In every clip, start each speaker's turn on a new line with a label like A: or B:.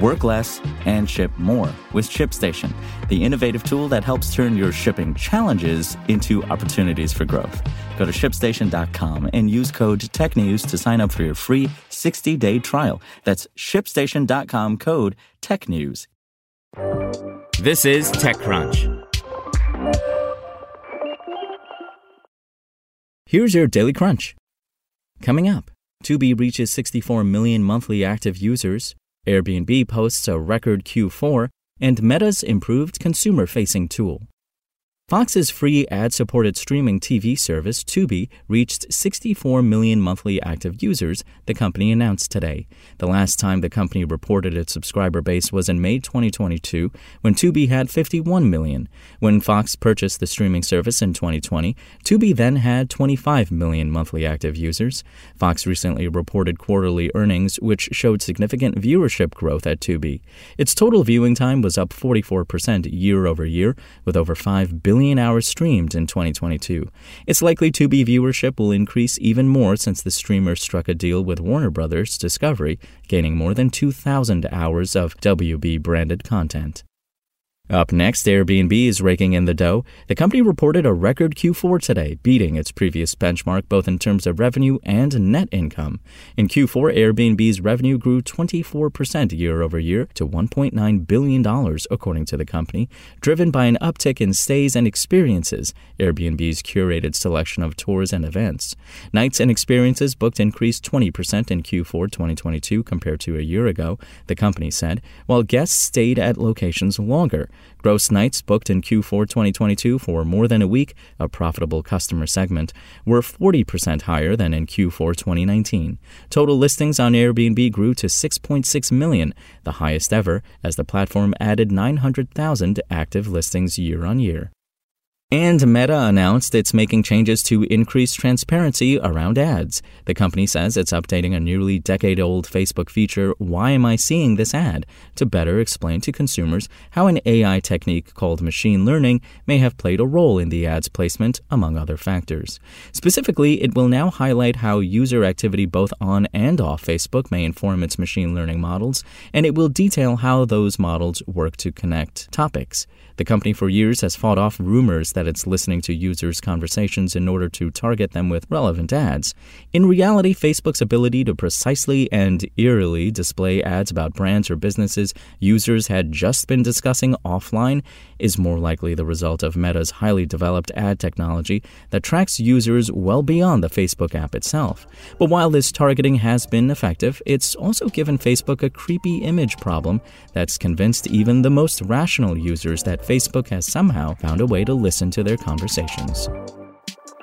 A: Work less and ship more with ShipStation, the innovative tool that helps turn your shipping challenges into opportunities for growth. Go to shipstation.com and use code TechNews to sign up for your free 60 day trial. That's shipstation.com code TechNews.
B: This is TechCrunch.
A: Here's your Daily Crunch. Coming up, Tubi reaches 64 million monthly active users, Airbnb posts a record Q4, and Meta's improved consumer facing tool. Fox's free ad supported streaming TV service, Tubi, reached 64 million monthly active users, the company announced today. The last time the company reported its subscriber base was in May 2022, when Tubi had 51 million. When Fox purchased the streaming service in 2020, Tubi then had 25 million monthly active users. Fox recently reported quarterly earnings, which showed significant viewership growth at Tubi. Its total viewing time was up 44% year over year, with over 5 billion billion hours streamed in 2022. It's likely Tubi viewership will increase even more since the streamer struck a deal with Warner Brothers Discovery, gaining more than 2,000 hours of WB branded content. Up next, Airbnb is raking in the dough. The company reported a record Q4 today, beating its previous benchmark both in terms of revenue and net income. In Q4, Airbnb's revenue grew 24% year over year to $1.9 billion, according to the company, driven by an uptick in stays and experiences, Airbnb's curated selection of tours and events. Nights and experiences booked increased 20% in Q4 2022 compared to a year ago, the company said, while guests stayed at locations longer. Gross nights booked in Q4 2022 for more than a week, a profitable customer segment, were 40% higher than in Q4 2019. Total listings on Airbnb grew to 6.6 million, the highest ever, as the platform added 900,000 active listings year on year. And Meta announced it's making changes to increase transparency around ads. The company says it's updating a nearly decade old Facebook feature, Why Am I Seeing This Ad? to better explain to consumers how an AI technique called machine learning may have played a role in the ad's placement, among other factors. Specifically, it will now highlight how user activity both on and off Facebook may inform its machine learning models, and it will detail how those models work to connect topics. The company for years has fought off rumors that it's listening to users' conversations in order to target them with relevant ads. In reality, Facebook's ability to precisely and eerily display ads about brands or businesses users had just been discussing offline is more likely the result of Meta's highly developed ad technology that tracks users well beyond the Facebook app itself. But while this targeting has been effective, it's also given Facebook a creepy image problem that's convinced even the most rational users that Facebook has somehow found a way to listen to their conversations.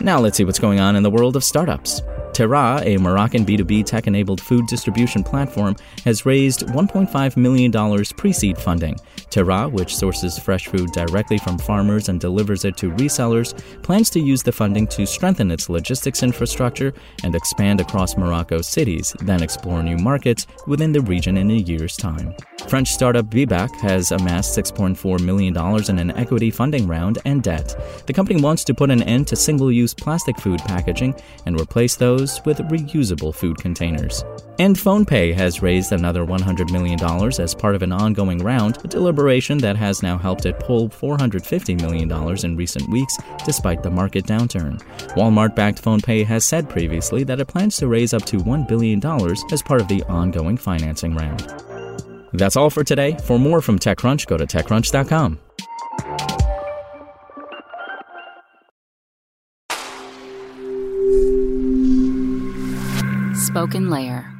A: Now let's see what's going on in the world of startups. Terra, a Moroccan B2B tech enabled food distribution platform, has raised $1.5 million pre seed funding. Terra, which sources fresh food directly from farmers and delivers it to resellers, plans to use the funding to strengthen its logistics infrastructure and expand across Morocco's cities, then explore new markets within the region in a year's time. French startup Bibac has amassed $6.4 million in an equity funding round and debt. The company wants to put an end to single use plastic food packaging and replace those with reusable food containers. And PhonePe has raised another $100 million as part of an ongoing round, a deliberation that has now helped it pull $450 million in recent weeks despite the market downturn. Walmart backed PhonePe has said previously that it plans to raise up to $1 billion as part of the ongoing financing round. That's all for today. For more from TechCrunch, go to TechCrunch.com.
C: Spoken Layer.